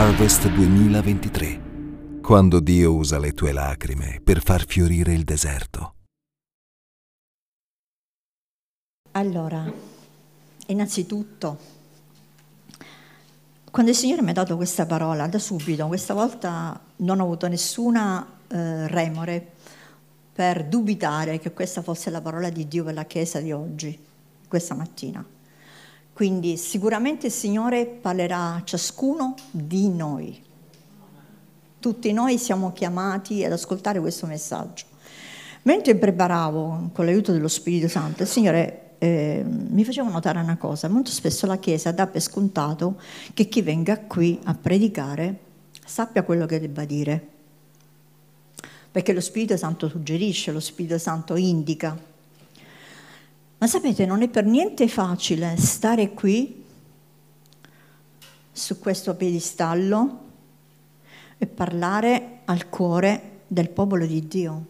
Harvest 2023, quando Dio usa le tue lacrime per far fiorire il deserto. Allora, innanzitutto, quando il Signore mi ha dato questa parola, da subito, questa volta non ho avuto nessuna eh, remore per dubitare che questa fosse la parola di Dio per la Chiesa di oggi, questa mattina. Quindi sicuramente il Signore parlerà a ciascuno di noi. Tutti noi siamo chiamati ad ascoltare questo messaggio. Mentre preparavo con l'aiuto dello Spirito Santo, il Signore eh, mi faceva notare una cosa. Molto spesso la Chiesa dà per scontato che chi venga qui a predicare sappia quello che debba dire. Perché lo Spirito Santo suggerisce, lo Spirito Santo indica. Ma sapete, non è per niente facile stare qui, su questo piedistallo, e parlare al cuore del popolo di Dio.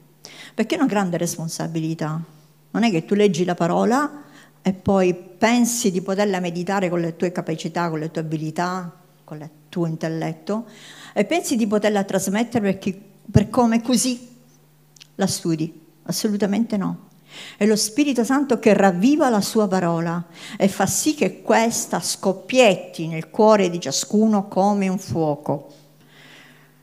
Perché è una grande responsabilità. Non è che tu leggi la parola e poi pensi di poterla meditare con le tue capacità, con le tue abilità, con il tuo intelletto, e pensi di poterla trasmettere per, chi, per come così la studi. Assolutamente no. È lo Spirito Santo che ravviva la sua parola e fa sì che questa scoppietti nel cuore di ciascuno come un fuoco.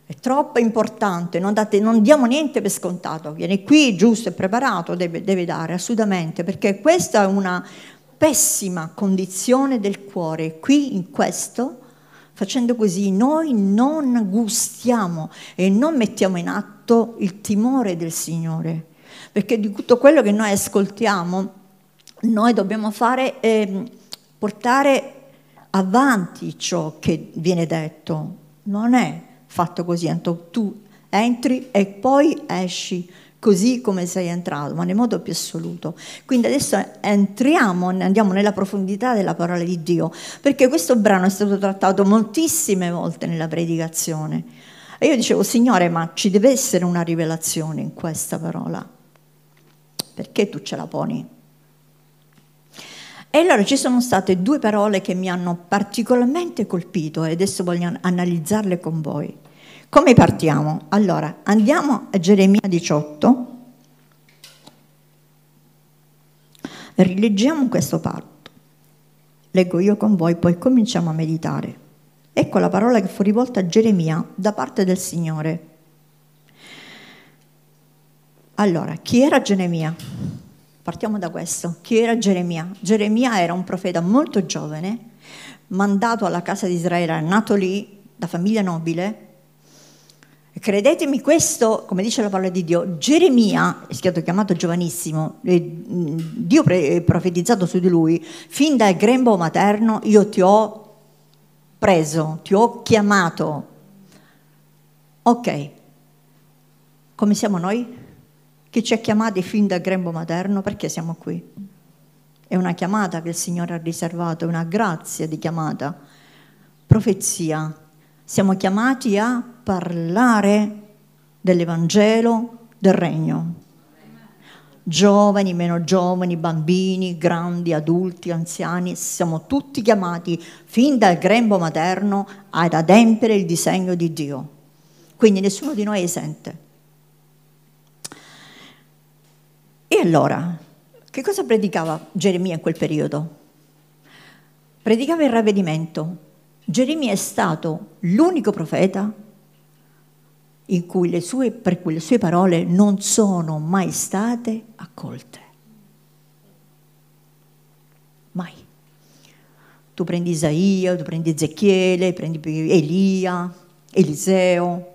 È troppo importante, non, date, non diamo niente per scontato, viene qui giusto e preparato, deve, deve dare assolutamente, perché questa è una pessima condizione del cuore. Qui in questo, facendo così, noi non gustiamo e non mettiamo in atto il timore del Signore perché di tutto quello che noi ascoltiamo noi dobbiamo fare è portare avanti ciò che viene detto. Non è fatto così, tu entri e poi esci così come sei entrato, ma nel modo più assoluto. Quindi adesso entriamo, andiamo nella profondità della parola di Dio, perché questo brano è stato trattato moltissime volte nella predicazione. E io dicevo, Signore, ma ci deve essere una rivelazione in questa parola perché tu ce la poni? E allora ci sono state due parole che mi hanno particolarmente colpito e adesso voglio analizzarle con voi. Come partiamo? Allora, andiamo a Geremia 18 e rileggiamo questo parto. Leggo io con voi, poi cominciamo a meditare. Ecco la parola che fu rivolta a Geremia da parte del Signore. Allora, chi era Geremia? Partiamo da questo. Chi era Geremia? Geremia era un profeta molto giovane, mandato alla casa di Israele, nato lì, da famiglia nobile. Credetemi questo, come dice la parola di Dio, Geremia, è stato chiamato giovanissimo, Dio ha profetizzato su di lui, fin dal grembo materno io ti ho preso, ti ho chiamato. Ok, come siamo noi? Che ci ha chiamati fin dal grembo materno perché siamo qui. È una chiamata che il Signore ha riservato, è una grazia di chiamata, profezia. Siamo chiamati a parlare dell'Evangelo del Regno. Giovani, meno giovani, bambini, grandi, adulti, anziani, siamo tutti chiamati fin dal grembo materno ad adempiere il disegno di Dio. Quindi nessuno di noi è esente. E allora, Che cosa predicava Geremia in quel periodo? Predicava il ravvedimento. Geremia è stato l'unico profeta in cui le sue, per cui le sue parole non sono mai state accolte. Mai. Tu prendi Isaia, tu prendi Ezechiele, prendi Elia, Eliseo,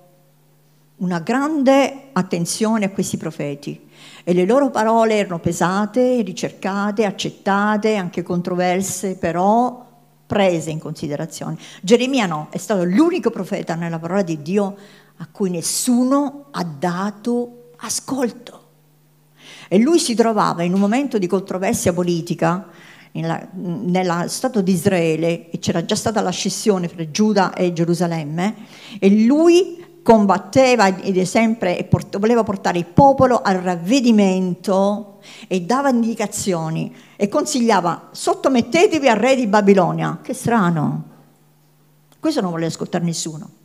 una grande attenzione a questi profeti e le loro parole erano pesate, ricercate, accettate, anche controverse, però prese in considerazione. Geremia no, è stato l'unico profeta nella parola di Dio a cui nessuno ha dato ascolto. E lui si trovava in un momento di controversia politica nello Stato di Israele, e c'era già stata la scissione fra Giuda e Gerusalemme, e lui combatteva ed sempre e port- voleva portare il popolo al ravvedimento e dava indicazioni e consigliava sottomettetevi al re di Babilonia. Che strano. Questo non vuole ascoltare nessuno.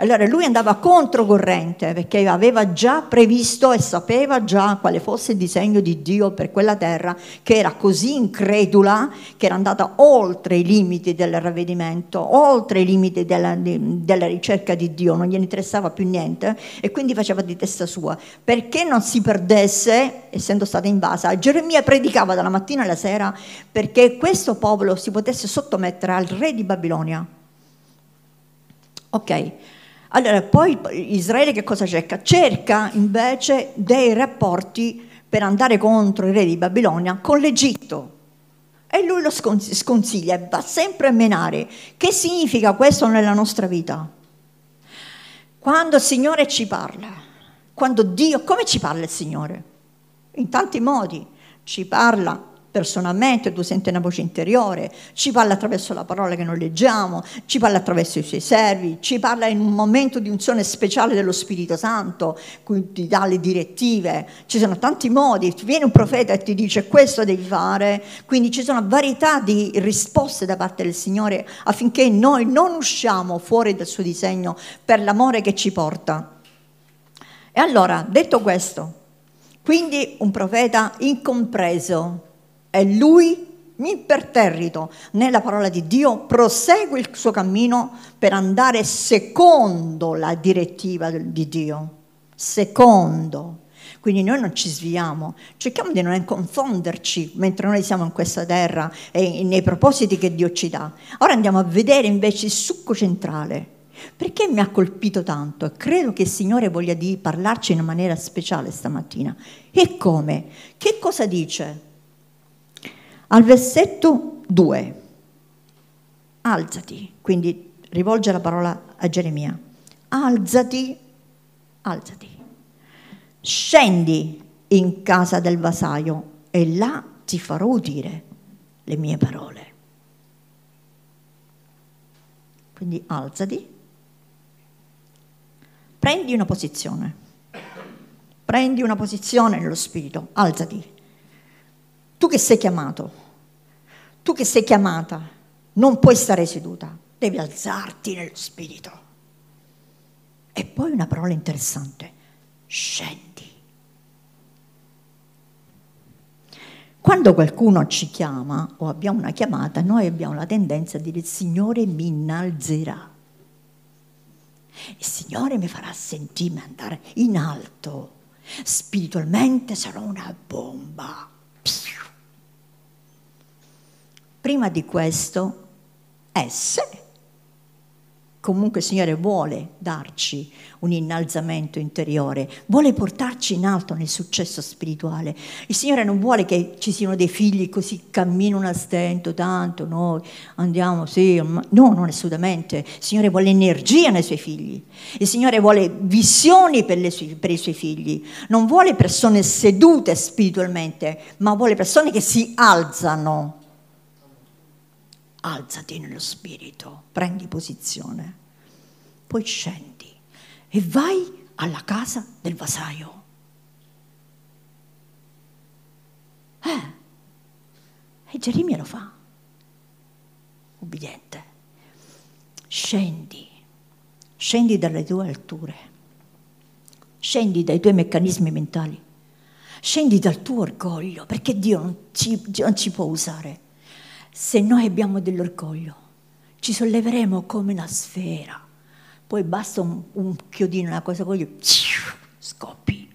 Allora lui andava controcorrente perché aveva già previsto e sapeva già quale fosse il disegno di Dio per quella terra che era così incredula che era andata oltre i limiti del ravvedimento, oltre i limiti della, della ricerca di Dio, non gliene interessava più niente e quindi faceva di testa sua. Perché non si perdesse, essendo stata invasa, Geremia predicava dalla mattina alla sera perché questo popolo si potesse sottomettere al re di Babilonia. Ok. Allora, poi Israele che cosa cerca? Cerca invece dei rapporti per andare contro il re di Babilonia con l'Egitto. E lui lo sconsiglia, va sempre a menare. Che significa questo nella nostra vita? Quando il Signore ci parla, quando Dio, come ci parla il Signore? In tanti modi. Ci parla personalmente, tu senti una voce interiore, ci parla attraverso la parola che non leggiamo, ci parla attraverso i suoi servi, ci parla in un momento di unzione speciale dello Spirito Santo, cui ti dà le direttive, ci sono tanti modi, viene un profeta e ti dice questo devi fare, quindi ci sono varietà di risposte da parte del Signore affinché noi non usciamo fuori dal suo disegno per l'amore che ci porta. E allora, detto questo, quindi un profeta incompreso, e lui, imperterrito nella parola di Dio, prosegue il suo cammino per andare secondo la direttiva di Dio. Secondo. Quindi noi non ci sviamo, cerchiamo di non confonderci mentre noi siamo in questa terra e nei propositi che Dio ci dà. Ora andiamo a vedere invece il succo centrale. Perché mi ha colpito tanto? E credo che il Signore voglia di parlarci in maniera speciale stamattina. E come? Che cosa dice? Al versetto 2, alzati, quindi rivolge la parola a Geremia, alzati, alzati, scendi in casa del vasaio e là ti farò udire le mie parole. Quindi alzati, prendi una posizione, prendi una posizione nello spirito, alzati. Tu che sei chiamato, tu che sei chiamata, non puoi stare seduta, devi alzarti nello spirito. E poi una parola interessante, scendi. Quando qualcuno ci chiama o abbiamo una chiamata, noi abbiamo la tendenza a dire il Signore mi innalzerà. Il Signore mi farà sentirmi andare in alto. Spiritualmente sarò una bomba. Prima di questo è se comunque il Signore vuole darci un innalzamento interiore, vuole portarci in alto nel successo spirituale. Il Signore non vuole che ci siano dei figli così camminano a stento, tanto noi andiamo, sì, no, non assolutamente. Il Signore vuole energia nei suoi figli. Il Signore vuole visioni per, sue, per i suoi figli. Non vuole persone sedute spiritualmente, ma vuole persone che si alzano alzati nello spirito, prendi posizione, poi scendi e vai alla casa del vasaio. Eh, e Geremia lo fa, ubbidiente. Scendi, scendi dalle tue alture, scendi dai tuoi meccanismi mentali, Scendi dal tuo orgoglio, perché Dio non ci, non ci può usare. Se noi abbiamo dell'orgoglio, ci solleveremo come una sfera. Poi basta un, un chiodino, una cosa così, scoppi.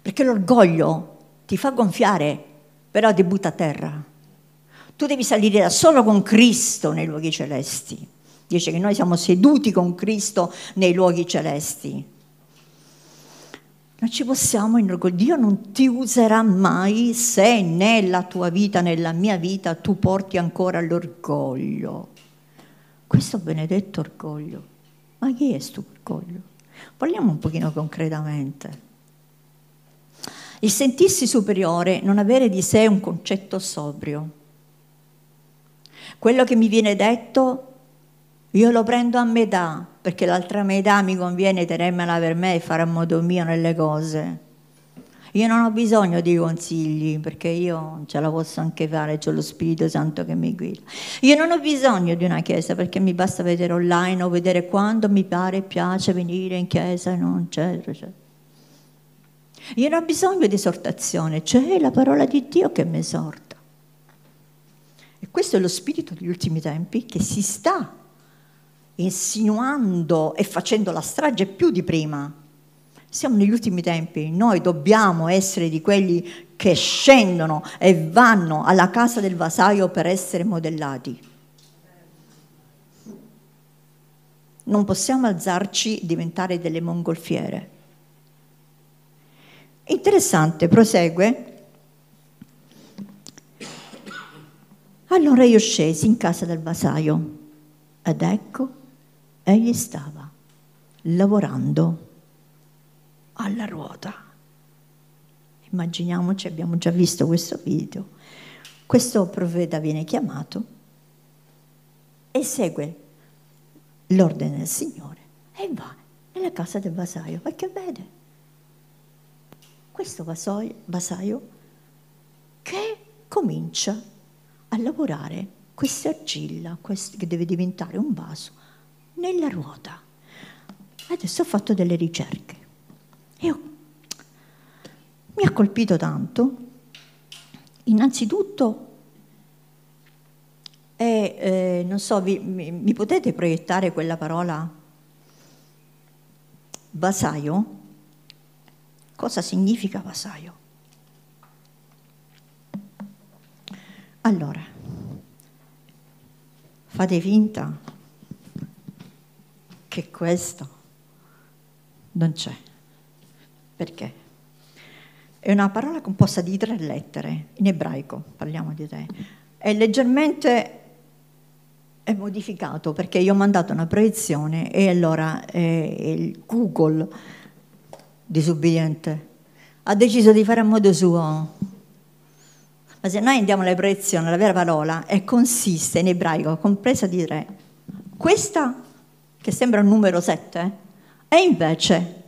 Perché l'orgoglio ti fa gonfiare, però ti butta a terra. Tu devi salire da solo con Cristo nei luoghi celesti. Dice che noi siamo seduti con Cristo nei luoghi celesti. Non ci possiamo inorgogliare. Dio non ti userà mai se nella tua vita, nella mia vita, tu porti ancora l'orgoglio. Questo benedetto orgoglio. Ma chi è questo orgoglio? Parliamo un pochino concretamente. Il sentirsi superiore, non avere di sé un concetto sobrio. Quello che mi viene detto, io lo prendo a metà, perché l'altra metà mi conviene tenermela per me e fare a modo mio nelle cose. Io non ho bisogno di consigli perché io ce la posso anche fare, c'è lo Spirito Santo che mi guida. Io non ho bisogno di una chiesa perché mi basta vedere online o vedere quando mi pare e piace venire in chiesa, non eccetera, eccetera. Io non ho bisogno di esortazione, c'è la parola di Dio che mi esorta. E questo è lo spirito degli ultimi tempi che si sta insinuando e facendo la strage più di prima. Siamo negli ultimi tempi, noi dobbiamo essere di quelli che scendono e vanno alla casa del vasaio per essere modellati. Non possiamo alzarci e diventare delle mongolfiere. Interessante, prosegue. Allora io scesi in casa del vasaio ed ecco egli stava lavorando alla ruota. Immaginiamoci, abbiamo già visto questo video. Questo profeta viene chiamato e segue l'ordine del Signore e va nella casa del vasaio perché vede questo vasaio, vasaio che comincia a lavorare questa argilla che deve diventare un vaso nella ruota. Adesso ho fatto delle ricerche e ho, mi ha colpito tanto, innanzitutto, e, eh, non so, vi, mi, mi potete proiettare quella parola vasaio? Cosa significa vasaio? Allora, fate finta che questo non c'è. Perché? È una parola composta di tre lettere, in ebraico parliamo di te. È leggermente è modificato perché io ho mandato una proiezione e allora eh, il Google disubbidiente ha deciso di fare a modo suo. Ma se noi andiamo alle proiezioni, la vera parola è consiste in ebraico, compresa di tre. Questa che sembra un numero 7, è invece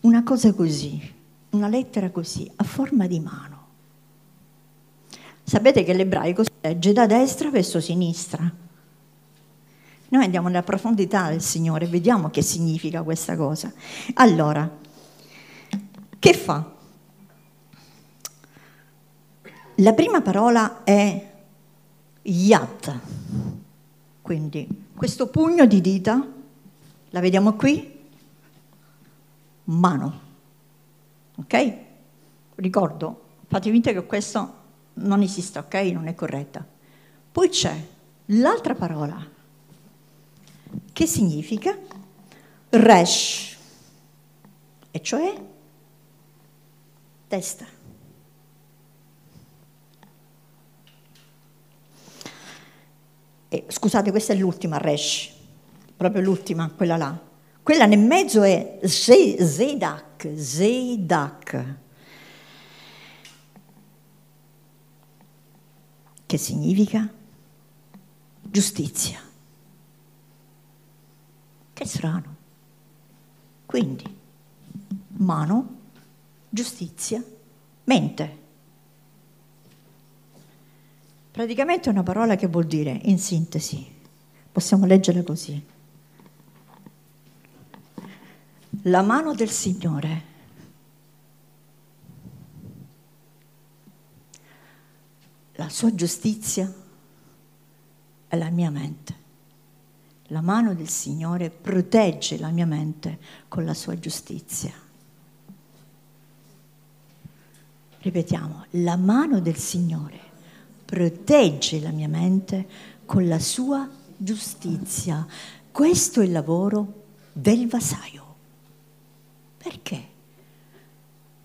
una cosa così, una lettera così, a forma di mano. Sapete che l'ebraico si legge da destra verso sinistra. Noi andiamo nella profondità del Signore, vediamo che significa questa cosa. Allora, che fa? La prima parola è yat, quindi questo pugno di dita, la vediamo qui? Mano. Ok? Ricordo, fate finta che questo non esista, ok? Non è corretta. Poi c'è l'altra parola, che significa resh, e cioè testa. Eh, scusate, questa è l'ultima Resh, proprio l'ultima, quella là. Quella nel mezzo è Zedak, Zedak, che significa giustizia. Che strano. Quindi, mano, giustizia, mente. Praticamente è una parola che vuol dire, in sintesi, possiamo leggerla così. La mano del Signore la sua giustizia è la mia mente. La mano del Signore protegge la mia mente con la sua giustizia. Ripetiamo, la mano del Signore protegge la mia mente con la sua giustizia. Questo è il lavoro del vasaio. Perché?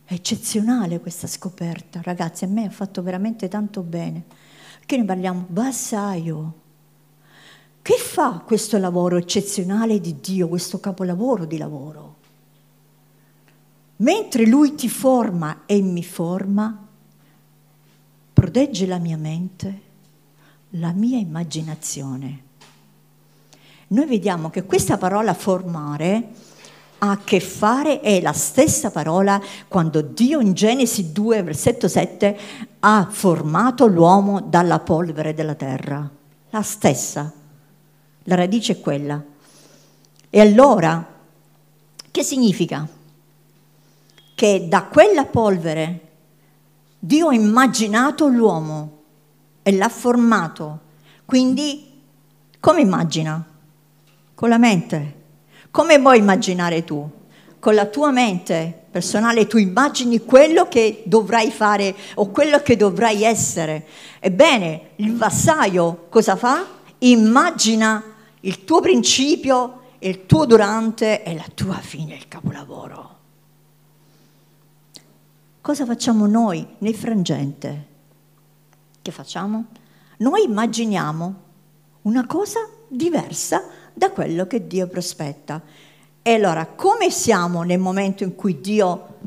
È eccezionale questa scoperta, ragazzi, a me ha fatto veramente tanto bene. Che ne parliamo? Vasaio. Che fa questo lavoro eccezionale di Dio, questo capolavoro di lavoro? Mentre Lui ti forma e mi forma, protegge la mia mente, la mia immaginazione. Noi vediamo che questa parola formare ha a che fare, è la stessa parola quando Dio in Genesi 2, versetto 7 ha formato l'uomo dalla polvere della terra. La stessa. La radice è quella. E allora, che significa? Che da quella polvere Dio ha immaginato l'uomo e l'ha formato. Quindi, come immagina? Con la mente. Come vuoi immaginare tu? Con la tua mente personale tu immagini quello che dovrai fare o quello che dovrai essere. Ebbene, il vassaio cosa fa? Immagina il tuo principio, il tuo durante e la tua fine, il capolavoro. Cosa facciamo noi nel frangente? Che facciamo? Noi immaginiamo una cosa diversa da quello che Dio prospetta. E allora, come siamo nel momento in cui Dio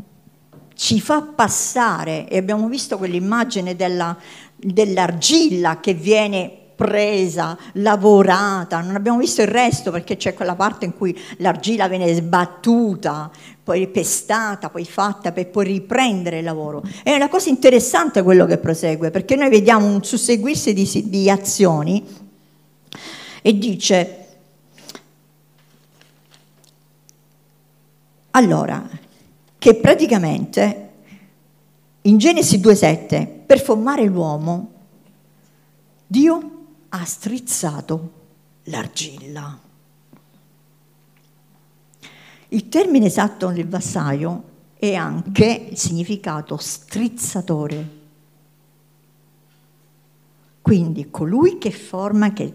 ci fa passare, e abbiamo visto quell'immagine della, dell'argilla che viene presa, lavorata, non abbiamo visto il resto perché c'è quella parte in cui l'argilla viene sbattuta, poi pestata, poi fatta per poi riprendere il lavoro. È una cosa interessante quello che prosegue perché noi vediamo un susseguirsi di, di azioni e dice allora che praticamente in Genesi 2.7 per formare l'uomo Dio ha strizzato l'argilla. Il termine esatto del vassaio è anche il significato strizzatore. Quindi colui che forma, che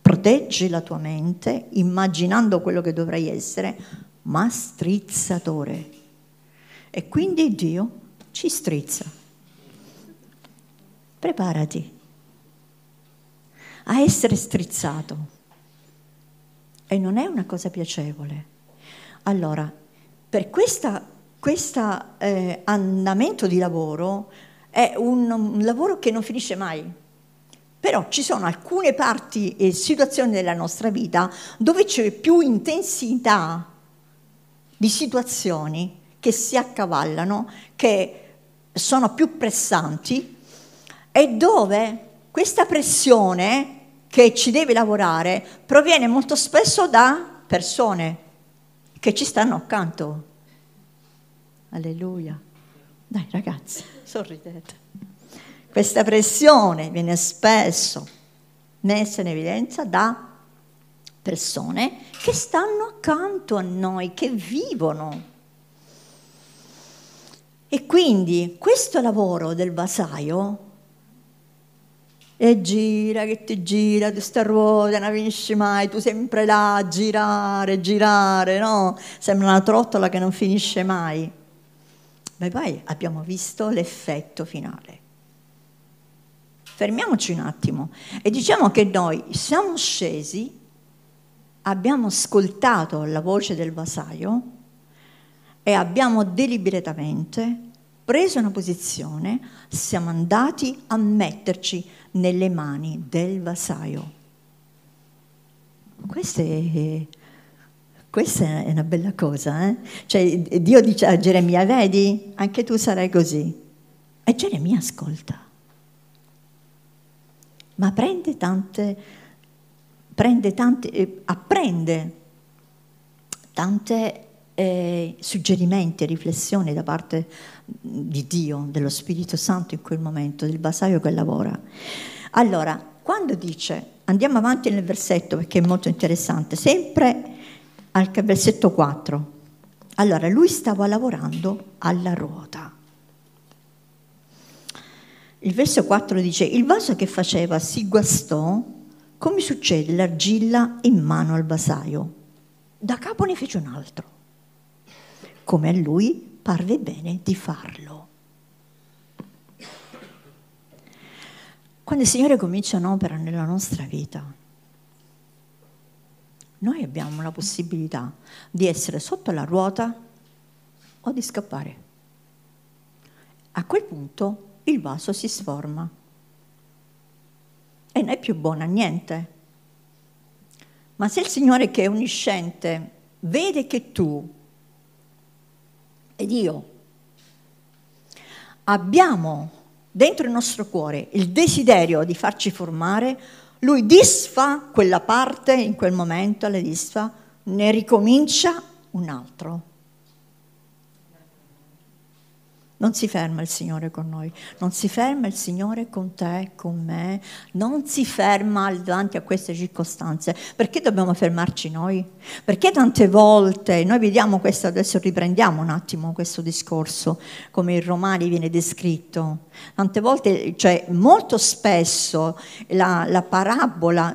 protegge la tua mente, immaginando quello che dovrai essere, ma strizzatore. E quindi Dio ci strizza. Preparati a essere strizzato. E non è una cosa piacevole. Allora, per questo eh, andamento di lavoro è un, un lavoro che non finisce mai. Però ci sono alcune parti e situazioni della nostra vita dove c'è più intensità di situazioni che si accavallano, che sono più pressanti e dove questa pressione che ci deve lavorare proviene molto spesso da persone che ci stanno accanto. Alleluia. Dai ragazzi, sorridete. Questa pressione viene spesso messa in evidenza da persone che stanno accanto a noi, che vivono. E quindi questo lavoro del vasaio e gira che ti gira, questa ruota non finisce mai, tu sempre là a girare, girare, no? Sembra una trottola che non finisce mai. Ma poi abbiamo visto l'effetto finale. Fermiamoci un attimo e diciamo che noi siamo scesi, abbiamo ascoltato la voce del vasaio e abbiamo deliberatamente preso una posizione, siamo andati a metterci nelle mani del vasaio. Questa è, questa è una bella cosa. Eh? Cioè, Dio dice a Geremia, vedi, anche tu sarai così. E Geremia ascolta. Ma prende tante, prende tante, eh, apprende tante eh, suggerimenti e riflessioni da parte di Dio, dello Spirito Santo in quel momento, del vasaio che lavora. Allora, quando dice, andiamo avanti nel versetto perché è molto interessante, sempre al versetto 4. Allora, lui stava lavorando alla ruota. Il verso 4 dice, il vaso che faceva si guastò come succede l'argilla in mano al vasaio. Da capo ne fece un altro come a lui parve bene di farlo. Quando il Signore comincia un'opera nella nostra vita, noi abbiamo la possibilità di essere sotto la ruota o di scappare. A quel punto il vaso si sforma e non è più buono a niente. Ma se il Signore che è onnisciente vede che tu ed io abbiamo dentro il nostro cuore il desiderio di farci formare, lui disfa quella parte in quel momento, la disfa, ne ricomincia un altro. Non si ferma il Signore con noi, non si ferma il Signore con te, con me, non si ferma davanti a queste circostanze. Perché dobbiamo fermarci noi? Perché tante volte noi vediamo questo, adesso riprendiamo un attimo questo discorso, come in Romani viene descritto. Tante volte, cioè molto spesso la, la parabola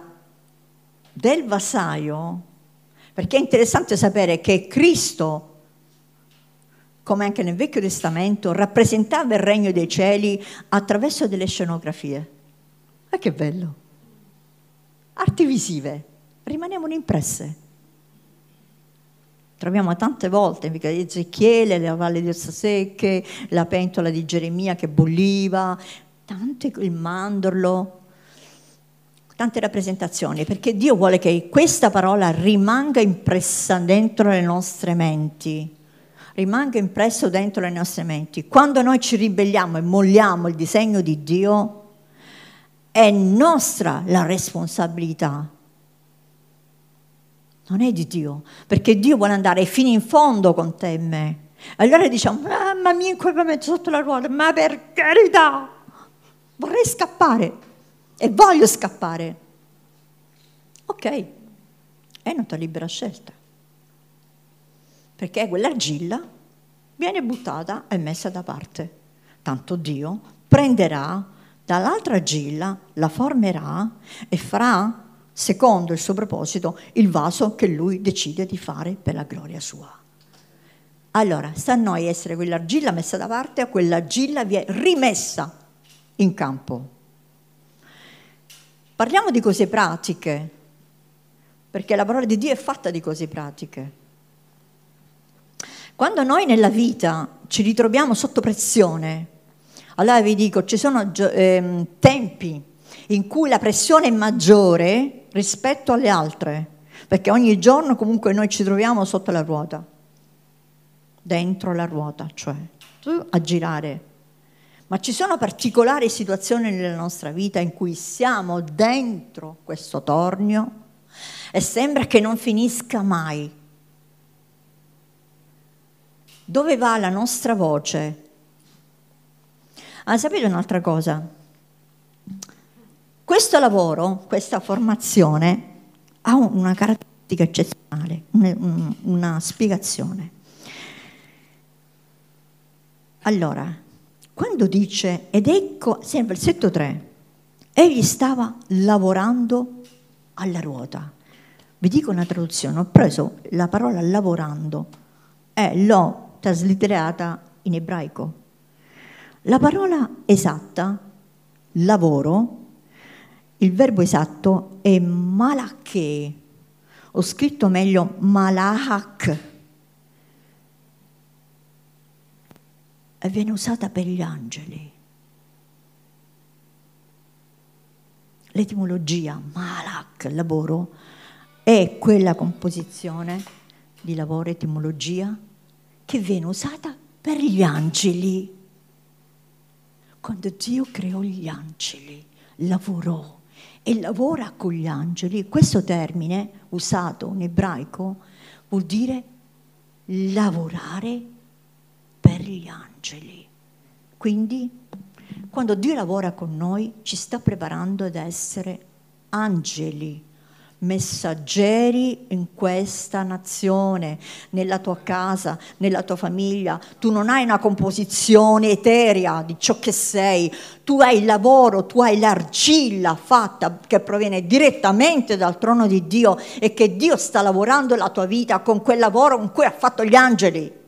del vasaio, perché è interessante sapere che Cristo come anche nel Vecchio Testamento, rappresentava il regno dei cieli attraverso delle scenografie. Ma che bello! Arti visive, rimanevano impresse. Troviamo tante volte in di Ezechiele, la valle di Ossa Secche, la pentola di Geremia che bolliva, tante, il mandorlo, tante rappresentazioni, perché Dio vuole che questa parola rimanga impressa dentro le nostre menti rimanga impresso dentro le nostre menti. Quando noi ci ribelliamo e molliamo il disegno di Dio, è nostra la responsabilità. Non è di Dio, perché Dio vuole andare fino in fondo con te e me. Allora diciamo, mamma mia, in quel momento sotto la ruota, ma per carità, vorrei scappare e voglio scappare. Ok, è una tua libera scelta perché quell'argilla viene buttata e messa da parte. Tanto Dio prenderà dall'altra argilla, la formerà e farà, secondo il suo proposito, il vaso che lui decide di fare per la gloria sua. Allora, sta a noi essere quell'argilla messa da parte o quell'argilla viene rimessa in campo. Parliamo di cose pratiche, perché la parola di Dio è fatta di cose pratiche. Quando noi nella vita ci ritroviamo sotto pressione, allora vi dico, ci sono eh, tempi in cui la pressione è maggiore rispetto alle altre, perché ogni giorno comunque noi ci troviamo sotto la ruota, dentro la ruota, cioè a girare. Ma ci sono particolari situazioni nella nostra vita in cui siamo dentro questo tornio e sembra che non finisca mai dove va la nostra voce? Ah, sapete un'altra cosa? Questo lavoro, questa formazione ha una caratteristica eccezionale, una, spiegazione. Allora, quando dice, ed ecco, sempre versetto 3, egli stava lavorando alla ruota. Vi dico una traduzione, ho preso la parola lavorando e l'ho traslitterata in ebraico. La parola esatta, lavoro, il verbo esatto è malache, ho scritto meglio malahak, e viene usata per gli angeli. L'etimologia malak, lavoro, è quella composizione di lavoro, etimologia, che viene usata per gli angeli. Quando Dio creò gli angeli, lavorò e lavora con gli angeli, questo termine usato in ebraico vuol dire lavorare per gli angeli. Quindi, quando Dio lavora con noi, ci sta preparando ad essere angeli messaggeri in questa nazione, nella tua casa, nella tua famiglia. Tu non hai una composizione eterea di ciò che sei, tu hai il lavoro, tu hai l'argilla fatta che proviene direttamente dal trono di Dio e che Dio sta lavorando la tua vita con quel lavoro con cui ha fatto gli angeli.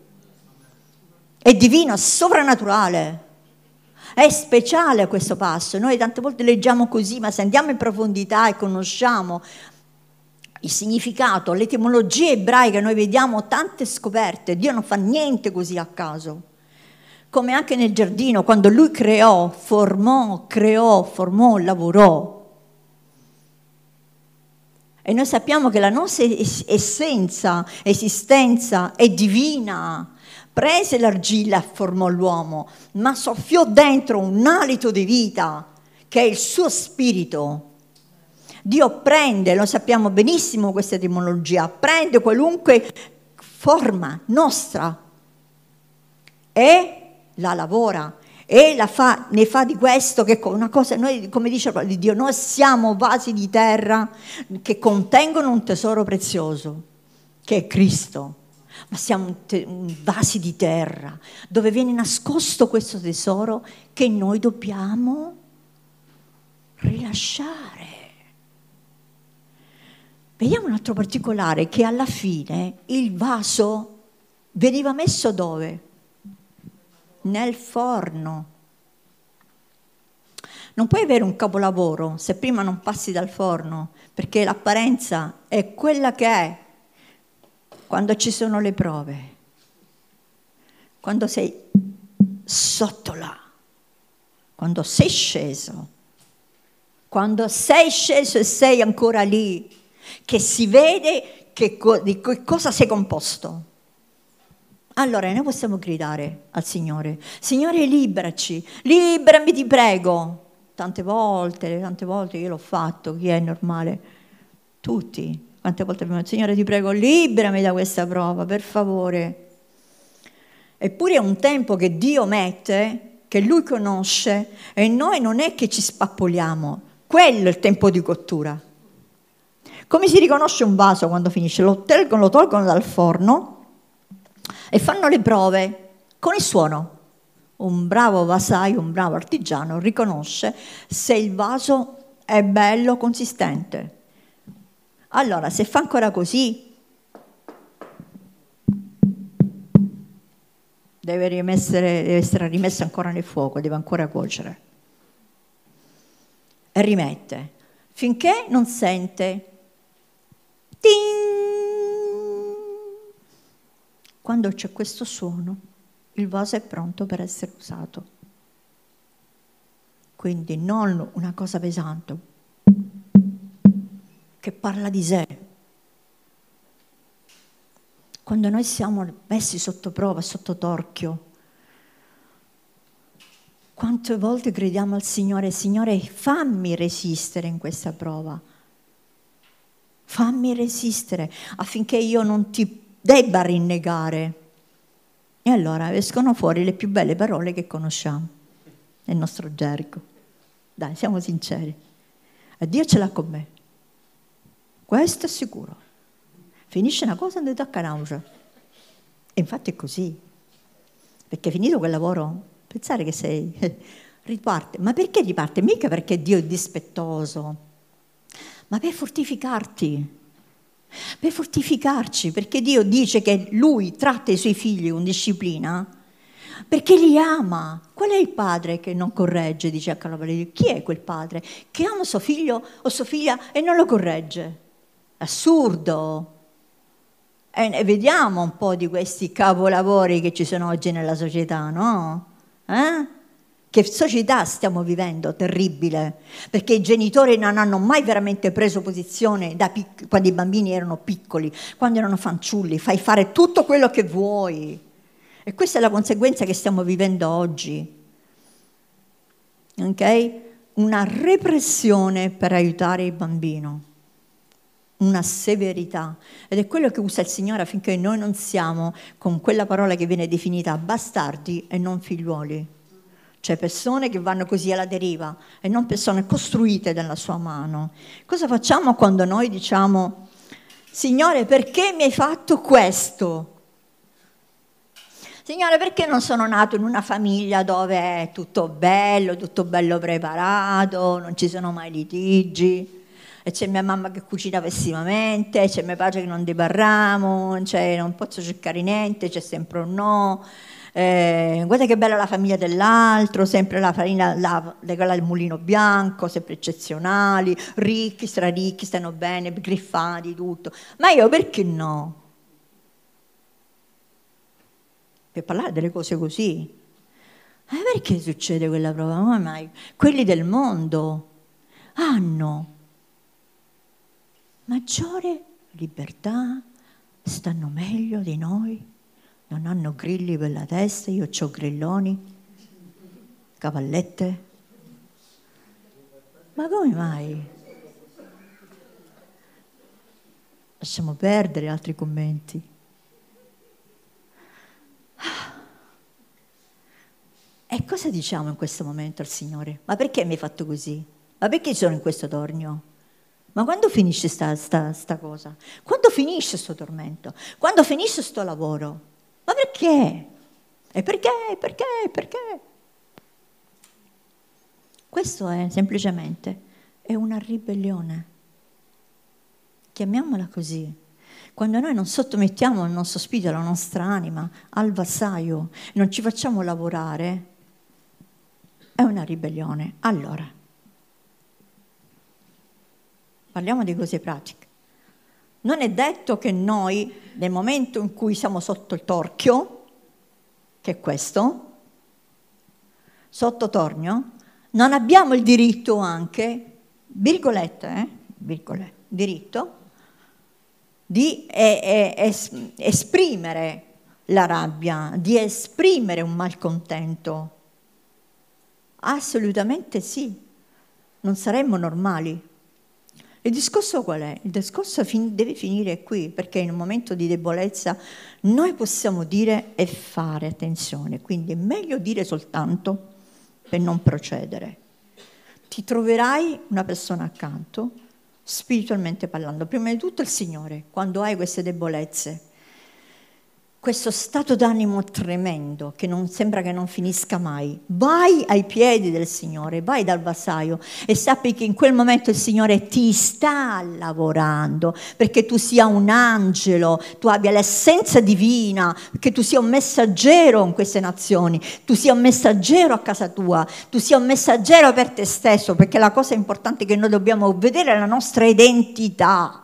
È divino, è sovrannaturale. È speciale questo passo. Noi tante volte leggiamo così, ma se andiamo in profondità e conosciamo il significato, l'etimologia ebraica, noi vediamo tante scoperte, Dio non fa niente così a caso. Come anche nel giardino, quando lui creò, formò, creò, formò, lavorò. E noi sappiamo che la nostra essenza, esistenza è divina. Prese l'argilla e formò l'uomo, ma soffiò dentro un alito di vita che è il suo spirito Dio prende, lo sappiamo benissimo questa etimologia, prende qualunque forma nostra e la lavora e la fa, ne fa di questo che una cosa, noi come dice di Dio, noi siamo vasi di terra che contengono un tesoro prezioso, che è Cristo, ma siamo te, vasi di terra dove viene nascosto questo tesoro che noi dobbiamo rilasciare. Vediamo un altro particolare, che alla fine il vaso veniva messo dove? Nel forno. Non puoi avere un capolavoro se prima non passi dal forno, perché l'apparenza è quella che è quando ci sono le prove, quando sei sotto là, quando sei sceso, quando sei sceso e sei ancora lì che si vede che di che cosa sei composto. Allora noi possiamo gridare al Signore, Signore liberaci, liberami ti prego. Tante volte, tante volte io l'ho fatto, chi è normale? Tutti. Quante volte abbiamo detto, Signore ti prego, liberami da questa prova, per favore. Eppure è un tempo che Dio mette, che Lui conosce, e noi non è che ci spappoliamo, quello è il tempo di cottura. Come si riconosce un vaso quando finisce? Lo, telgono, lo tolgono dal forno e fanno le prove con il suono. Un bravo vasaio, un bravo artigiano riconosce se il vaso è bello, consistente. Allora, se fa ancora così, deve, deve essere rimesso ancora nel fuoco, deve ancora cuocere. E rimette, finché non sente Ting! Quando c'è questo suono, il vaso è pronto per essere usato. Quindi non una cosa pesante che parla di sé. Quando noi siamo messi sotto prova, sotto torchio, quante volte crediamo al Signore, Signore fammi resistere in questa prova fammi resistere affinché io non ti debba rinnegare. E allora escono fuori le più belle parole che conosciamo nel nostro gergo. Dai, siamo sinceri. E Dio ce l'ha con me. Questo è sicuro. Finisce una cosa e ti tocca nausea. E infatti è così. Perché finito quel lavoro, pensare che sei riparte. Ma perché riparte? Mica perché Dio è dispettoso ma per fortificarti, per fortificarci, perché Dio dice che Lui tratta i suoi figli con disciplina, perché li ama. Qual è il padre che non corregge, dice a Calabria? Chi è quel padre che ama suo figlio o sua figlia e non lo corregge? Assurdo. E vediamo un po' di questi capolavori che ci sono oggi nella società, no? Eh? Che società stiamo vivendo terribile, perché i genitori non hanno mai veramente preso posizione pic- quando i bambini erano piccoli, quando erano fanciulli, fai fare tutto quello che vuoi. E questa è la conseguenza che stiamo vivendo oggi. Ok? Una repressione per aiutare il bambino. una severità ed è quello che usa il Signore affinché noi non siamo con quella parola che viene definita bastardi e non figliuoli, cioè persone che vanno così alla deriva e non persone costruite dalla sua mano. Cosa facciamo quando noi diciamo, Signore, perché mi hai fatto questo? Signore, perché non sono nato in una famiglia dove è tutto bello, tutto bello preparato, non ci sono mai litigi? E c'è mia mamma che cucina pessimamente, c'è mio padre che non debarramo, cioè non posso cercare niente, c'è sempre un no. Eh, guarda che bella la famiglia dell'altro, sempre la farina, la, legata al mulino bianco, sempre eccezionali, ricchi, straricchi, stanno bene, griffati, tutto. Ma io perché no? Per parlare delle cose così. Eh, perché succede quella prova? Ma mai? Quelli del mondo hanno maggiore libertà, stanno meglio di noi, non hanno grilli per la testa, io ho grilloni, cavallette. Ma come mai? Lasciamo perdere altri commenti. E cosa diciamo in questo momento al Signore? Ma perché mi hai fatto così? Ma perché sono in questo tornio? Ma quando finisce sta, sta, sta cosa? Quando finisce questo tormento? Quando finisce questo lavoro? Ma perché? E perché? Perché? Perché? Questo è semplicemente è una ribellione. Chiamiamola così. Quando noi non sottomettiamo il nostro spirito, la nostra anima al vassaio, non ci facciamo lavorare, è una ribellione. Allora, parliamo di cose pratiche. Non è detto che noi, nel momento in cui siamo sotto il torchio, che è questo, sotto tornio, non abbiamo il diritto anche, virgolette, eh, virgolette diritto, di eh, eh, es- esprimere la rabbia, di esprimere un malcontento. Assolutamente sì, non saremmo normali. Il discorso qual è? Il discorso fin- deve finire qui, perché in un momento di debolezza noi possiamo dire e fare, attenzione, quindi è meglio dire soltanto per non procedere. Ti troverai una persona accanto, spiritualmente parlando, prima di tutto il Signore, quando hai queste debolezze questo stato d'animo tremendo che non sembra che non finisca mai. Vai ai piedi del Signore, vai dal vassaio e sappi che in quel momento il Signore ti sta lavorando perché tu sia un angelo, tu abbia l'essenza divina, che tu sia un messaggero in queste nazioni, tu sia un messaggero a casa tua, tu sia un messaggero per te stesso, perché la cosa importante che noi dobbiamo vedere è la nostra identità.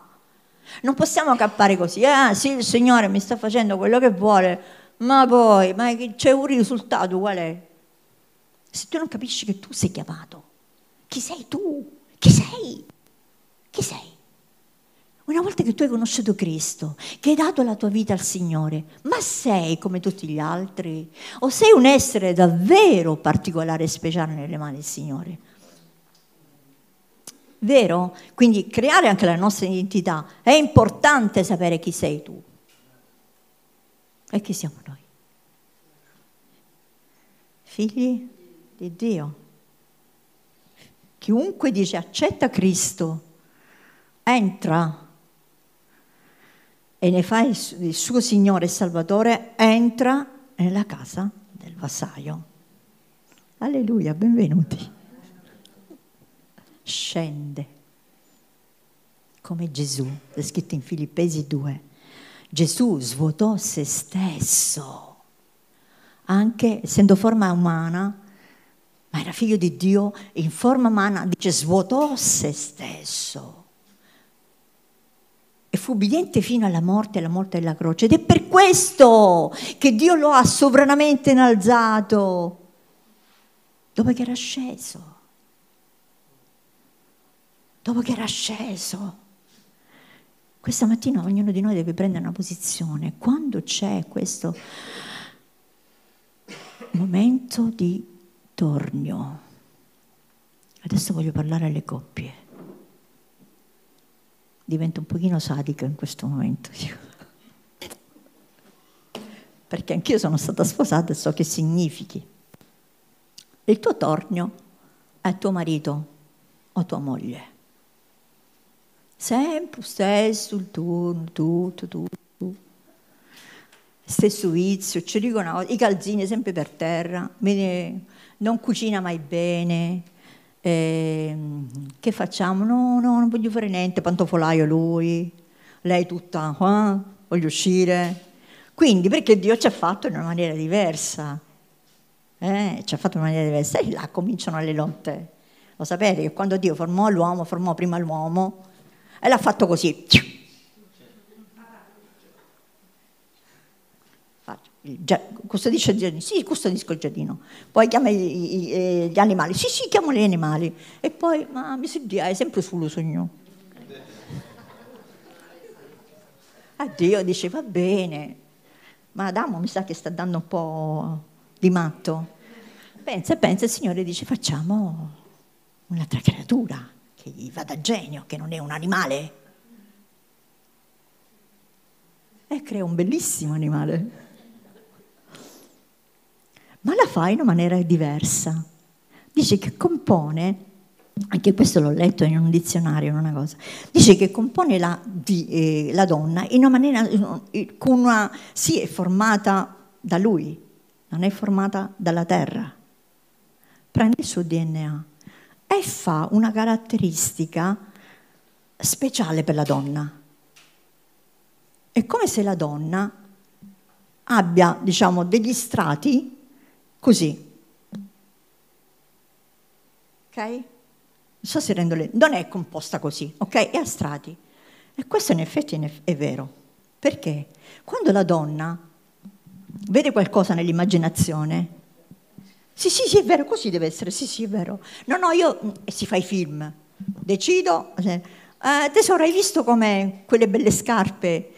Non possiamo cappare così, ah sì, il Signore mi sta facendo quello che vuole, ma poi, ma c'è un risultato, qual è? Se tu non capisci che tu sei chiamato, chi sei tu? Chi sei? Chi sei? Una volta che tu hai conosciuto Cristo, che hai dato la tua vita al Signore, ma sei come tutti gli altri? O sei un essere davvero particolare e speciale nelle mani del Signore? Vero? Quindi creare anche la nostra identità. È importante sapere chi sei tu. E chi siamo noi? Figli di Dio. Chiunque dice accetta Cristo, entra e ne fa il suo Signore e Salvatore, entra nella casa del vassaio. Alleluia, benvenuti scende come Gesù, è scritto in Filippesi 2. Gesù svuotò se stesso, anche essendo forma umana, ma era figlio di Dio, in forma umana dice svuotò se stesso. E fu ubbidiente fino alla morte, alla morte della croce. Ed è per questo che Dio lo ha sovranamente innalzato, dopo che era sceso dopo che era sceso. Questa mattina ognuno di noi deve prendere una posizione. Quando c'è questo momento di tornio, adesso voglio parlare alle coppie. divento un pochino sadica in questo momento. Perché anch'io sono stata sposata e so che significhi. Il tuo tornio è tuo marito o tua moglie. Sempre stesso il turno, tutto, tutto. Stesso vizio, ci dicono i calzini sempre per terra, non cucina mai bene, eh, che facciamo? No, no, non voglio fare niente, pantofolaio lui, lei tutta, eh, voglio uscire. Quindi perché Dio ci ha fatto in una maniera diversa, eh, ci ha fatto in una maniera diversa e là cominciano le lotte. Lo sapete che quando Dio formò l'uomo, formò prima l'uomo e l'ha fatto così. custodisce il giardino, sì, custodisco il giardino. Poi chiama gli, eh, gli animali, sì, sì, chiamo gli animali. E poi, ma mi si dice, è sempre sullo sogno. A Dio dice, va bene, ma Adamo mi sa che sta dando un po' di matto. Pensa pensa, il Signore dice, facciamo un'altra creatura che gli va da genio, che non è un animale. E crea un bellissimo animale ma la fa in una maniera diversa. Dice che compone, anche questo l'ho letto in un dizionario, in una cosa, dice che compone la, di, eh, la donna in una maniera, con una, sì, è formata da lui, non è formata dalla terra. Prende il suo DNA e fa una caratteristica speciale per la donna. È come se la donna abbia, diciamo, degli strati Così. Ok? Non so se rendo le... Non è composta così, ok? È a strati. E questo in effetti è vero. Perché? Quando la donna vede qualcosa nell'immaginazione, sì, sì, sì, è vero, così deve essere, sì, sì, è vero. No, no, io, e si fa i film, decido, eh, tesoro, hai visto come quelle belle scarpe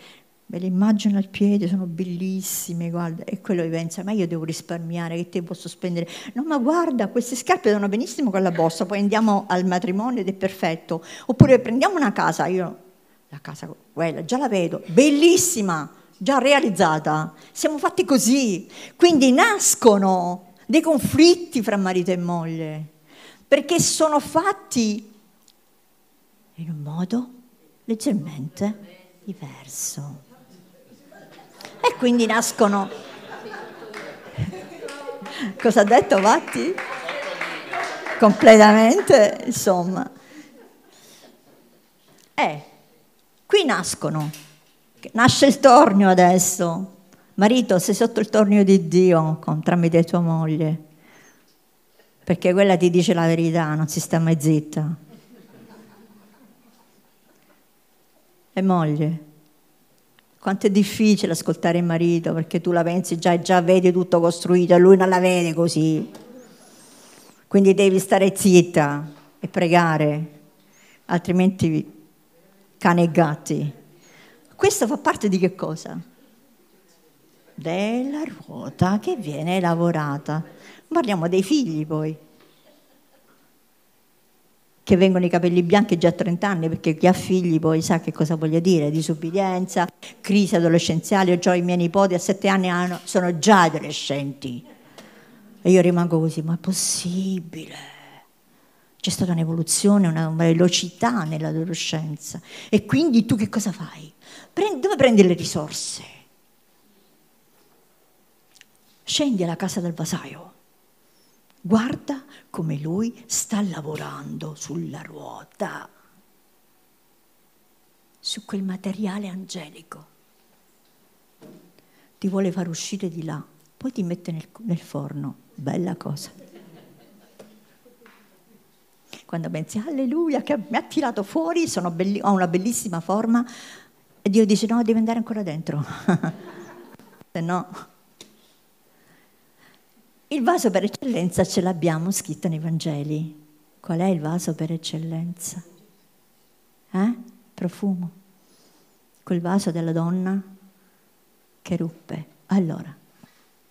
me le immagino al piede, sono bellissime, guarda, e quello pensa, ma io devo risparmiare, che te posso spendere? No, ma guarda, queste scarpe vanno benissimo con la bossa, poi andiamo al matrimonio ed è perfetto. Oppure prendiamo una casa, io, la casa, quella, già la vedo, bellissima, già realizzata. Siamo fatti così. Quindi nascono dei conflitti fra marito e moglie, perché sono fatti in un modo leggermente diverso. E quindi nascono... Cosa ha detto Vatti? Completamente, insomma. Eh, qui nascono. Nasce il tornio adesso. Marito, sei sotto il tornio di Dio con, tramite tua moglie. Perché quella ti dice la verità, non si sta mai zitta. E moglie, quanto è difficile ascoltare il marito perché tu la pensi già e già vedi tutto costruito e lui non la vede così. Quindi devi stare zitta e pregare, altrimenti cane e gatti. Questo fa parte di che cosa? Della ruota che viene lavorata. Parliamo dei figli poi che vengono i capelli bianchi già a 30 anni, perché chi ha figli poi sa che cosa voglia dire, disubbidienza, crisi adolescenziale, ho i miei nipoti a 7 anni hanno, sono già adolescenti. E io rimango così, ma è possibile? C'è stata un'evoluzione, una velocità nell'adolescenza. E quindi tu che cosa fai? Prendi, dove prendi le risorse? Scendi alla casa del vasaio Guarda come lui sta lavorando sulla ruota, su quel materiale angelico. Ti vuole far uscire di là, poi ti mette nel, nel forno. Bella cosa. Quando pensi, alleluia, che mi ha tirato fuori, belli- ho una bellissima forma, e Dio dice, no, devi andare ancora dentro. Se no il vaso per eccellenza ce l'abbiamo scritto nei Vangeli. Qual è il vaso per eccellenza? Eh? Profumo. Quel vaso della donna che ruppe. Allora,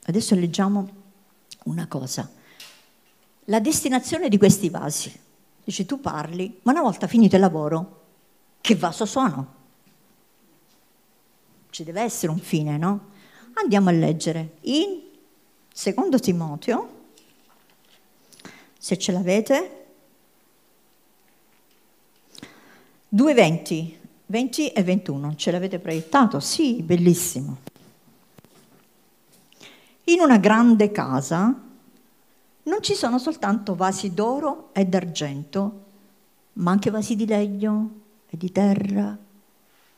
adesso leggiamo una cosa. La destinazione di questi vasi. Dici, tu parli, ma una volta finito il lavoro, che vaso sono? Ci deve essere un fine, no? Andiamo a leggere in secondo Timoteo, se ce l'avete, 2.20, 20 e 21, ce l'avete proiettato? Sì, bellissimo. In una grande casa non ci sono soltanto vasi d'oro e d'argento, ma anche vasi di legno e di terra.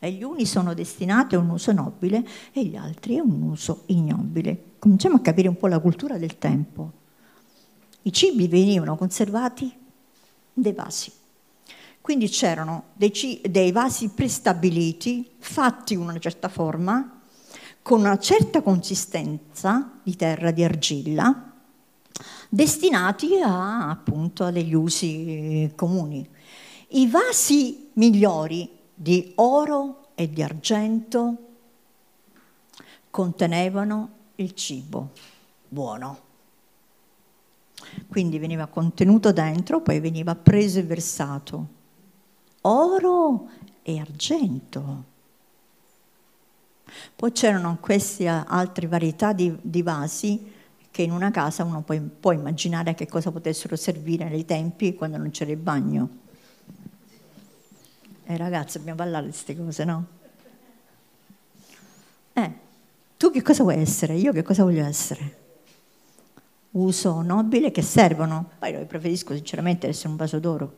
E gli uni sono destinati a un uso nobile e gli altri a un uso ignobile. Cominciamo a capire un po' la cultura del tempo. I cibi venivano conservati dei vasi. Quindi c'erano dei, dei vasi prestabiliti, fatti in una certa forma, con una certa consistenza di terra, di argilla, destinati a, appunto, a degli usi comuni. I vasi migliori di oro e di argento contenevano il cibo buono. Quindi veniva contenuto dentro, poi veniva preso e versato. Oro e argento. Poi c'erano queste altre varietà di, di, vasi che in una casa uno può, può immaginare a che cosa potessero servire nei tempi quando non c'era il bagno. Eh ragazzi, abbiamo parlato di queste cose, no? Eh, tu che cosa vuoi essere? Io che cosa voglio essere? Uso nobile che servono. Poi io preferisco sinceramente essere un vaso d'oro.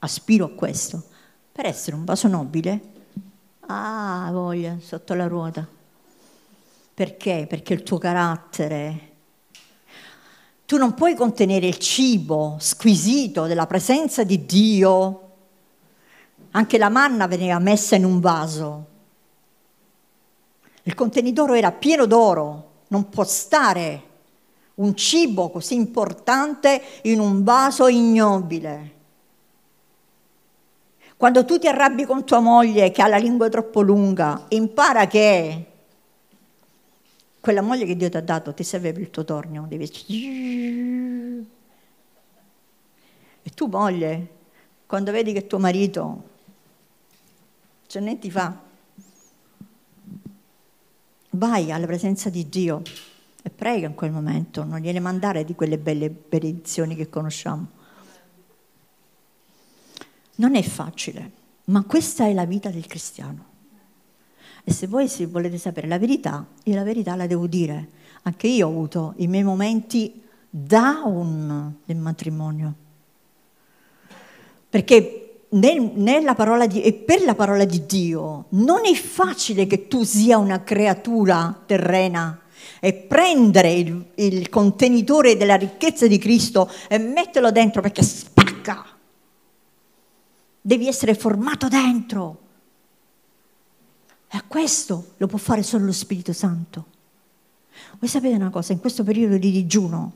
Aspiro a questo. Per essere un vaso nobile, ah, voglia, sotto la ruota. Perché? Perché il tuo carattere, tu non puoi contenere il cibo squisito della presenza di Dio anche la manna veniva messa in un vaso. Il contenitore era pieno d'oro, non può stare un cibo così importante in un vaso ignobile. Quando tu ti arrabbi con tua moglie che ha la lingua troppo lunga, impara che quella moglie che Dio ti ha dato ti serve per il tuo tornio, devi... E tu moglie, quando vedi che tuo marito cioè né ti fa. Vai alla presenza di Dio e prega in quel momento, non gliene mandare di quelle belle benedizioni che conosciamo. Non è facile, ma questa è la vita del cristiano. E se voi se volete sapere la verità, io la verità la devo dire. Anche io ho avuto i miei momenti down del matrimonio. Perché nel, nella parola di, e per la parola di Dio non è facile che tu sia una creatura terrena e prendere il, il contenitore della ricchezza di Cristo e metterlo dentro perché spacca. Devi essere formato dentro. E questo lo può fare solo lo Spirito Santo. Voi sapete una cosa, in questo periodo di digiuno,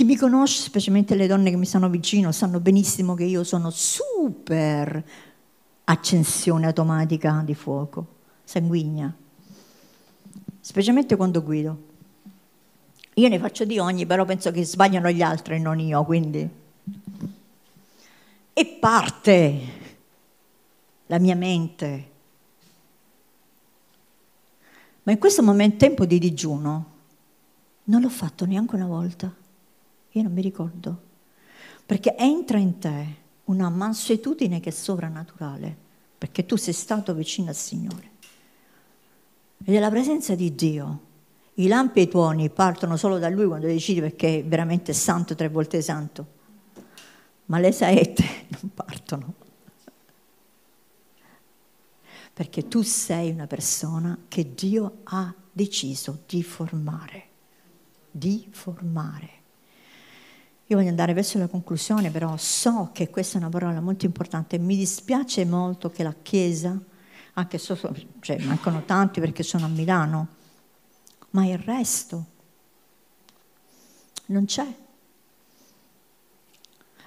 chi mi conosce, specialmente le donne che mi stanno vicino, sanno benissimo che io sono super accensione automatica di fuoco, sanguigna, specialmente quando guido. Io ne faccio di ogni, però penso che sbagliano gli altri e non io, quindi... E parte la mia mente. Ma in questo momento, tempo di digiuno, non l'ho fatto neanche una volta. Io non mi ricordo. Perché entra in te una mansuetudine che è sovrannaturale, perché tu sei stato vicino al Signore. Ed è la presenza di Dio. I lampi e i tuoni partono solo da Lui quando decidi perché è veramente santo, tre volte santo. Ma le saette non partono. Perché tu sei una persona che Dio ha deciso di formare. Di formare. Io voglio andare verso la conclusione, però so che questa è una parola molto importante. Mi dispiace molto che la Chiesa, anche se cioè, mancano tanti perché sono a Milano, ma il resto non c'è.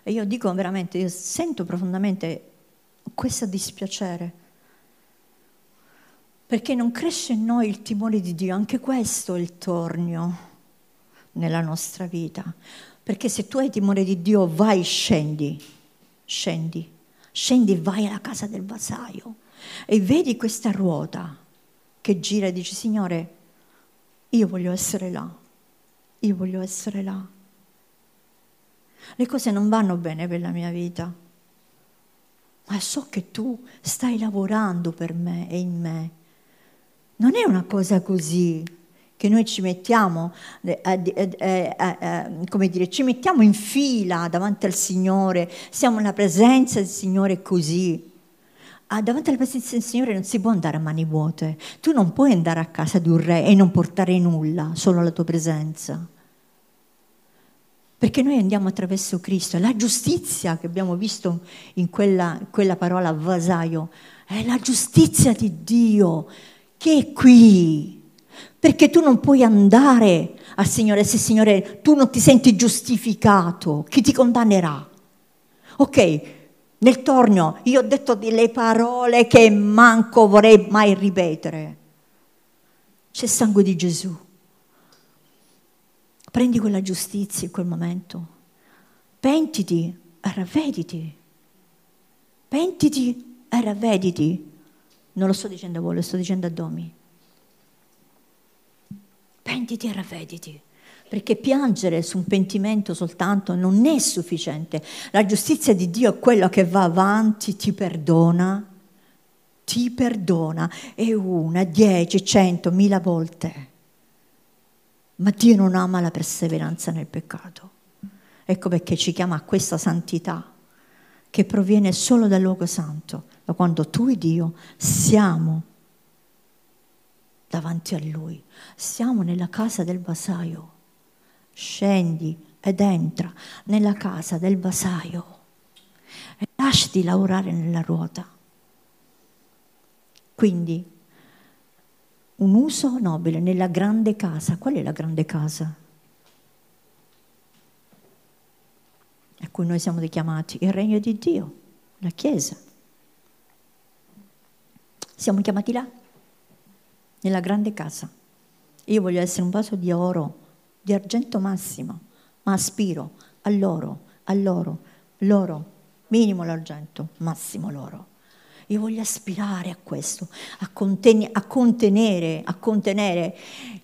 E io dico veramente, io sento profondamente questo dispiacere, perché non cresce in noi il timore di Dio, anche questo è il tornio nella nostra vita. Perché se tu hai timore di Dio, vai, scendi. scendi, scendi vai alla casa del vasaio e vedi questa ruota che gira e dici, Signore, io voglio essere là, io voglio essere là. Le cose non vanno bene per la mia vita, ma so che tu stai lavorando per me e in me. Non è una cosa così che noi ci mettiamo, eh, eh, eh, come dire, ci mettiamo in fila davanti al Signore, siamo nella presenza del Signore così. Ah, davanti alla presenza del Signore non si può andare a mani vuote. Tu non puoi andare a casa di un re e non portare nulla, solo la tua presenza perché noi andiamo attraverso Cristo. La giustizia che abbiamo visto in quella, quella parola vasaio è la giustizia di Dio che è qui. Perché tu non puoi andare al Signore se Signore tu non ti senti giustificato, chi ti condannerà? Ok, nel torno io ho detto delle parole che manco vorrei mai ripetere. C'è sangue di Gesù Prendi quella giustizia in quel momento. Pentiti e ravvediti. Pentiti e ravvediti. Non lo sto dicendo a voi, lo sto dicendo a Domi. Pentiti e ravvediti. Perché piangere su un pentimento soltanto non è sufficiente. La giustizia di Dio è quella che va avanti, ti perdona, ti perdona, e una, dieci, cento, mila volte ma Dio non ama la perseveranza nel peccato. Ecco perché ci chiama a questa santità che proviene solo dal luogo santo, da quando tu e Dio siamo davanti a Lui, siamo nella casa del vasaio. Scendi ed entra nella casa del vasaio e lasciati lavorare nella ruota. Quindi un uso nobile nella grande casa. Qual è la grande casa? A cui noi siamo richiamati, il regno di Dio, la Chiesa. Siamo chiamati là, nella grande casa. Io voglio essere un vaso di oro, di argento massimo, ma aspiro all'oro, all'oro, l'oro, minimo l'argento, massimo l'oro. Io voglio aspirare a questo, a, conten- a, contenere, a contenere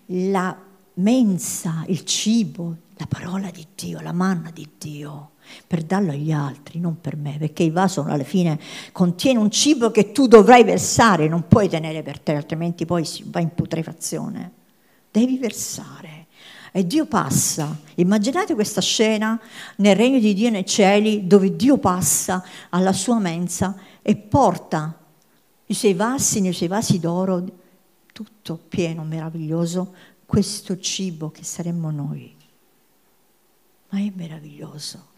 la mensa, il cibo, la parola di Dio, la manna di Dio, per darlo agli altri, non per me, perché il vaso alla fine contiene un cibo che tu dovrai versare, non puoi tenere per te, altrimenti poi si va in putrefazione. Devi versare. E Dio passa. Immaginate questa scena nel regno di Dio nei cieli, dove Dio passa alla sua mensa e porta i suoi vasi, nei suoi vasi d'oro, tutto pieno, meraviglioso, questo cibo che saremmo noi. Ma è meraviglioso.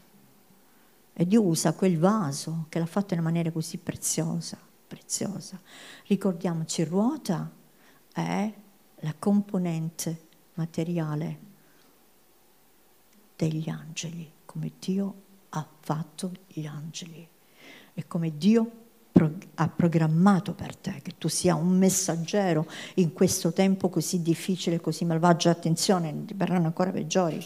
E Dio usa quel vaso che l'ha fatto in una maniera così preziosa, preziosa. Ricordiamoci, ruota è la componente materiale degli angeli, come Dio ha fatto gli angeli e come Dio ha programmato per te, che tu sia un messaggero in questo tempo così difficile, così malvagio. Attenzione, ti verranno ancora peggiori.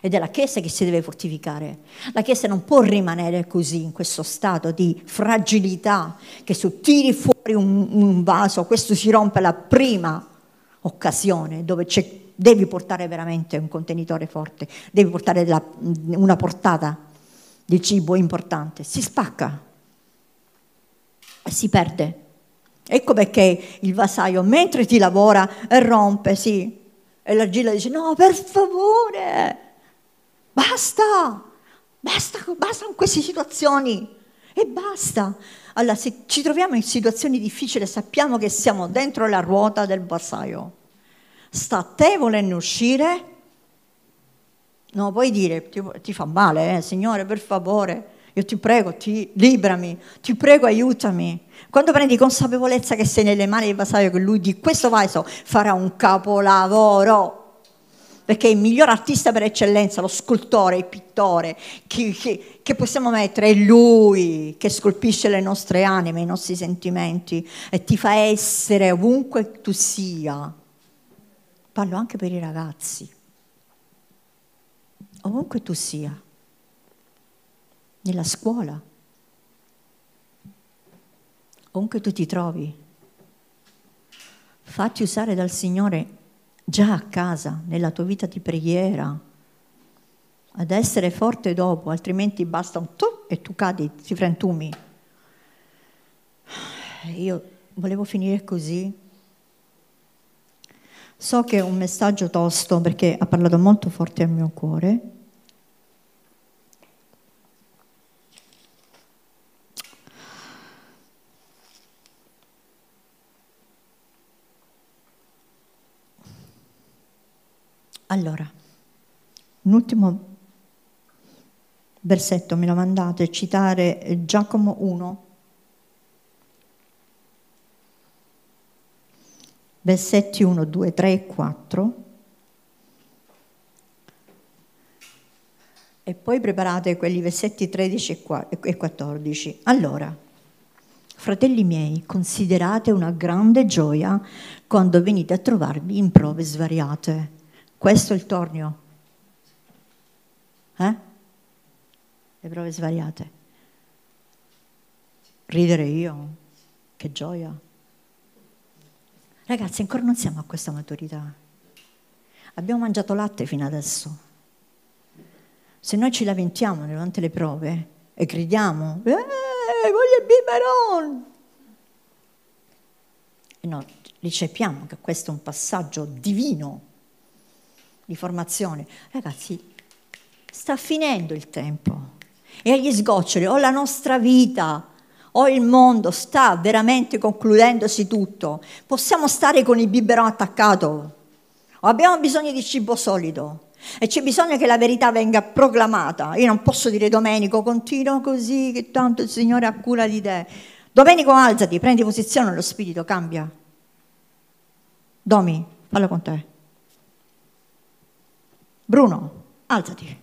Ed è la Chiesa che si deve fortificare. La Chiesa non può rimanere così, in questo stato di fragilità, che se tiri fuori un, un vaso, questo si rompe la prima occasione dove devi portare veramente un contenitore forte, devi portare la, una portata di cibo importante, si spacca e si perde. Ecco perché il vasaio, mentre ti lavora, rompe, sì. E l'argilla dice, no, per favore, basta, basta, basta con queste situazioni. E basta. Allora, se ci troviamo in situazioni difficili, sappiamo che siamo dentro la ruota del vasaio. Sta a te volendo uscire? No, puoi dire, ti, ti fa male, eh, Signore, per favore io ti prego, ti librami, ti prego, aiutami. Quando prendi consapevolezza che sei nelle mani del vasaio, che lui di questo vaso farà un capolavoro, perché il miglior artista per eccellenza, lo scultore, il pittore, che, che, che possiamo mettere, è lui che scolpisce le nostre anime, i nostri sentimenti e ti fa essere ovunque tu sia. Parlo anche per i ragazzi, ovunque tu sia. Nella scuola, ovunque tu ti trovi, fatti usare dal Signore già a casa, nella tua vita di preghiera, ad essere forte dopo, altrimenti basta un tu e tu cadi, ti frantumi. Io volevo finire così. So che è un messaggio tosto perché ha parlato molto forte al mio cuore. Allora, un ultimo versetto me lo mandate, citare Giacomo 1, versetti 1, 2, 3 e 4. E poi preparate quelli versetti 13 e 14. Allora, fratelli miei, considerate una grande gioia quando venite a trovarvi in prove svariate. Questo è il tornio. Eh? Le prove svariate. Ridere io, che gioia. Ragazzi, ancora non siamo a questa maturità. Abbiamo mangiato latte fino adesso. Se noi ci lamentiamo durante le prove e gridiamo, eh, voglio il biberon! E noi ricepiamo che questo è un passaggio divino di formazione. Ragazzi, sta finendo il tempo. E agli sgoccioli o la nostra vita o il mondo sta veramente concludendosi tutto, possiamo stare con il biberon attaccato o abbiamo bisogno di cibo solido e c'è bisogno che la verità venga proclamata. Io non posso dire Domenico, continua così, che tanto il Signore ha cura di te. Domenico, alzati, prendi posizione, lo spirito cambia. Domi, fallo con te. Bruno, alzati.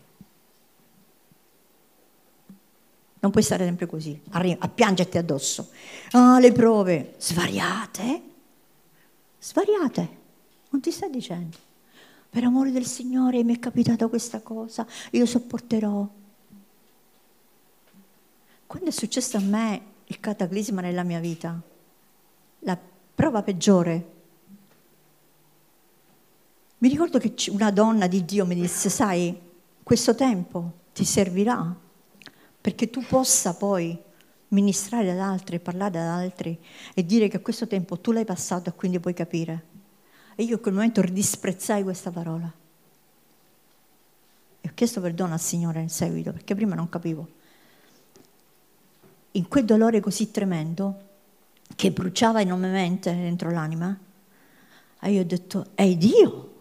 Non puoi stare sempre così, a, a piangerti addosso. Ah, le prove svariate, svariate, non ti sta dicendo. Per amore del Signore mi è capitata questa cosa, io sopporterò. Quando è successo a me il cataclisma nella mia vita, la prova peggiore, mi ricordo che una donna di Dio mi disse, sai, questo tempo ti servirà perché tu possa poi ministrare ad altri, parlare ad altri e dire che questo tempo tu l'hai passato e quindi puoi capire. E io in quel momento disprezzai questa parola. E ho chiesto perdono al Signore in seguito, perché prima non capivo. In quel dolore così tremendo, che bruciava enormemente dentro l'anima, io ho detto, è Dio,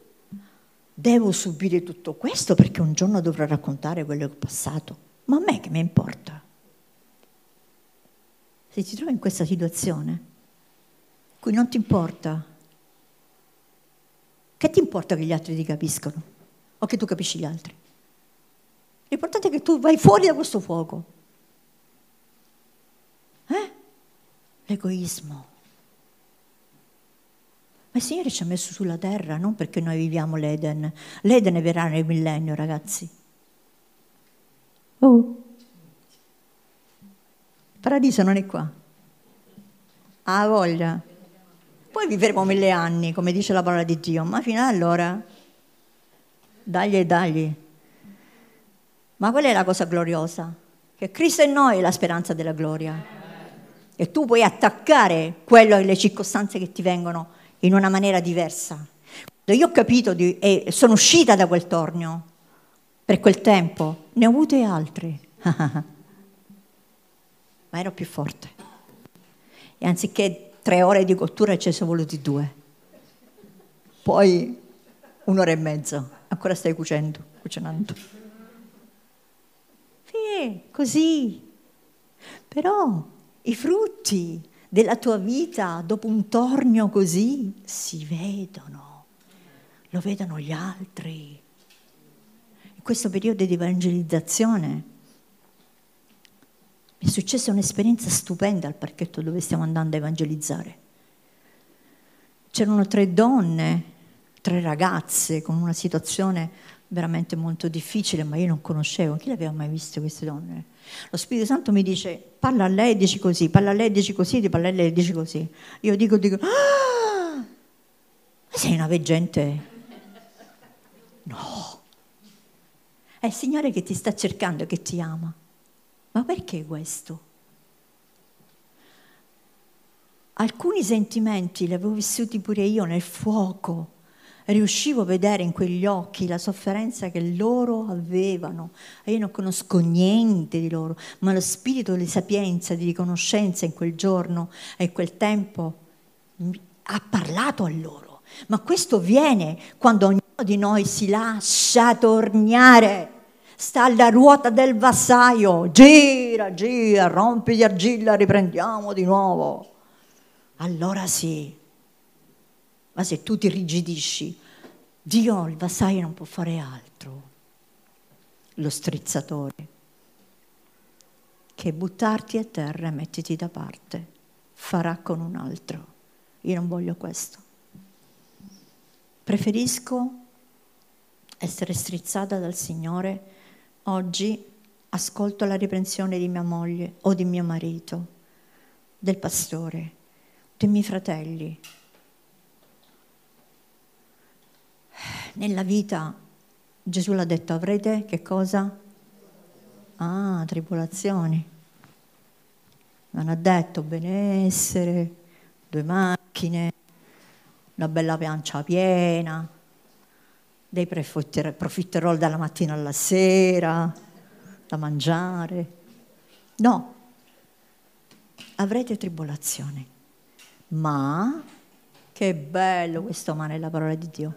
devo subire tutto questo perché un giorno dovrò raccontare quello che ho passato. Ma a me che mi importa? Se ti trovi in questa situazione, cui non ti importa, che ti importa che gli altri ti capiscono? O che tu capisci gli altri? L'importante è che tu vai fuori da questo fuoco. Eh? L'egoismo. Ma il Signore ci ha messo sulla terra non perché noi viviamo l'Eden. L'Eden verrà nel millennio, ragazzi. Oh, paradiso non è qua. Ha voglia. Poi vivremo mille anni, come dice la parola di Dio, ma fino ad allora, dagli e dagli. Ma qual è la cosa gloriosa? Che Cristo è noi la speranza della gloria. E tu puoi attaccare quello e le circostanze che ti vengono in una maniera diversa. Quando io ho capito di, e sono uscita da quel tornio, per quel tempo, ne ho avute altre, ma ero più forte. E anziché tre ore di cottura ci sono voluti due. Poi un'ora e mezza, ancora stai cucendo, cucinando. Sì, così. Però i frutti della tua vita dopo un tornio così si vedono, lo vedono gli altri questo periodo di evangelizzazione mi è successa un'esperienza stupenda al parchetto dove stiamo andando a evangelizzare. C'erano tre donne, tre ragazze con una situazione veramente molto difficile, ma io non conoscevo, chi le aveva mai viste queste donne? Lo Spirito Santo mi dice, parla a lei dici così, parla a lei dici così, parla a lei dici così. Io dico, dico, ah, ma sei una veggente? No. È il Signore che ti sta cercando che ti ama. Ma perché questo? Alcuni sentimenti li avevo vissuti pure io nel fuoco riuscivo a vedere in quegli occhi la sofferenza che loro avevano. E io non conosco niente di loro, ma lo spirito di sapienza, di riconoscenza in quel giorno e in quel tempo ha parlato a loro. Ma questo viene quando ognuno di noi si lascia tornare. Sta alla ruota del vassaio, gira, gira, rompi di argilla, riprendiamo di nuovo. Allora sì, ma se tu ti rigidisci, Dio, il vassaio, non può fare altro. Lo strizzatore, che buttarti a terra e mettiti da parte, farà con un altro. Io non voglio questo. Preferisco essere strizzata dal Signore. Oggi ascolto la riprensione di mia moglie o di mio marito, del pastore, dei miei fratelli, nella vita Gesù l'ha detto, avrete che cosa? Ah, tribolazioni. Non ha detto benessere, due macchine, una bella piancia piena, dei profiterol dalla mattina alla sera, da mangiare. No, avrete tribolazioni, ma che bello questo amare la parola di Dio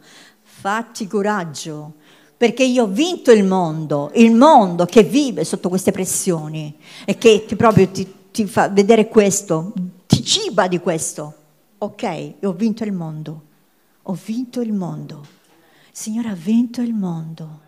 fatti coraggio, perché io ho vinto il mondo, il mondo che vive sotto queste pressioni e che ti, proprio ti, ti fa vedere questo, ti ciba di questo. Ok, ho vinto il mondo, ho vinto il mondo. Signore ha vinto il mondo.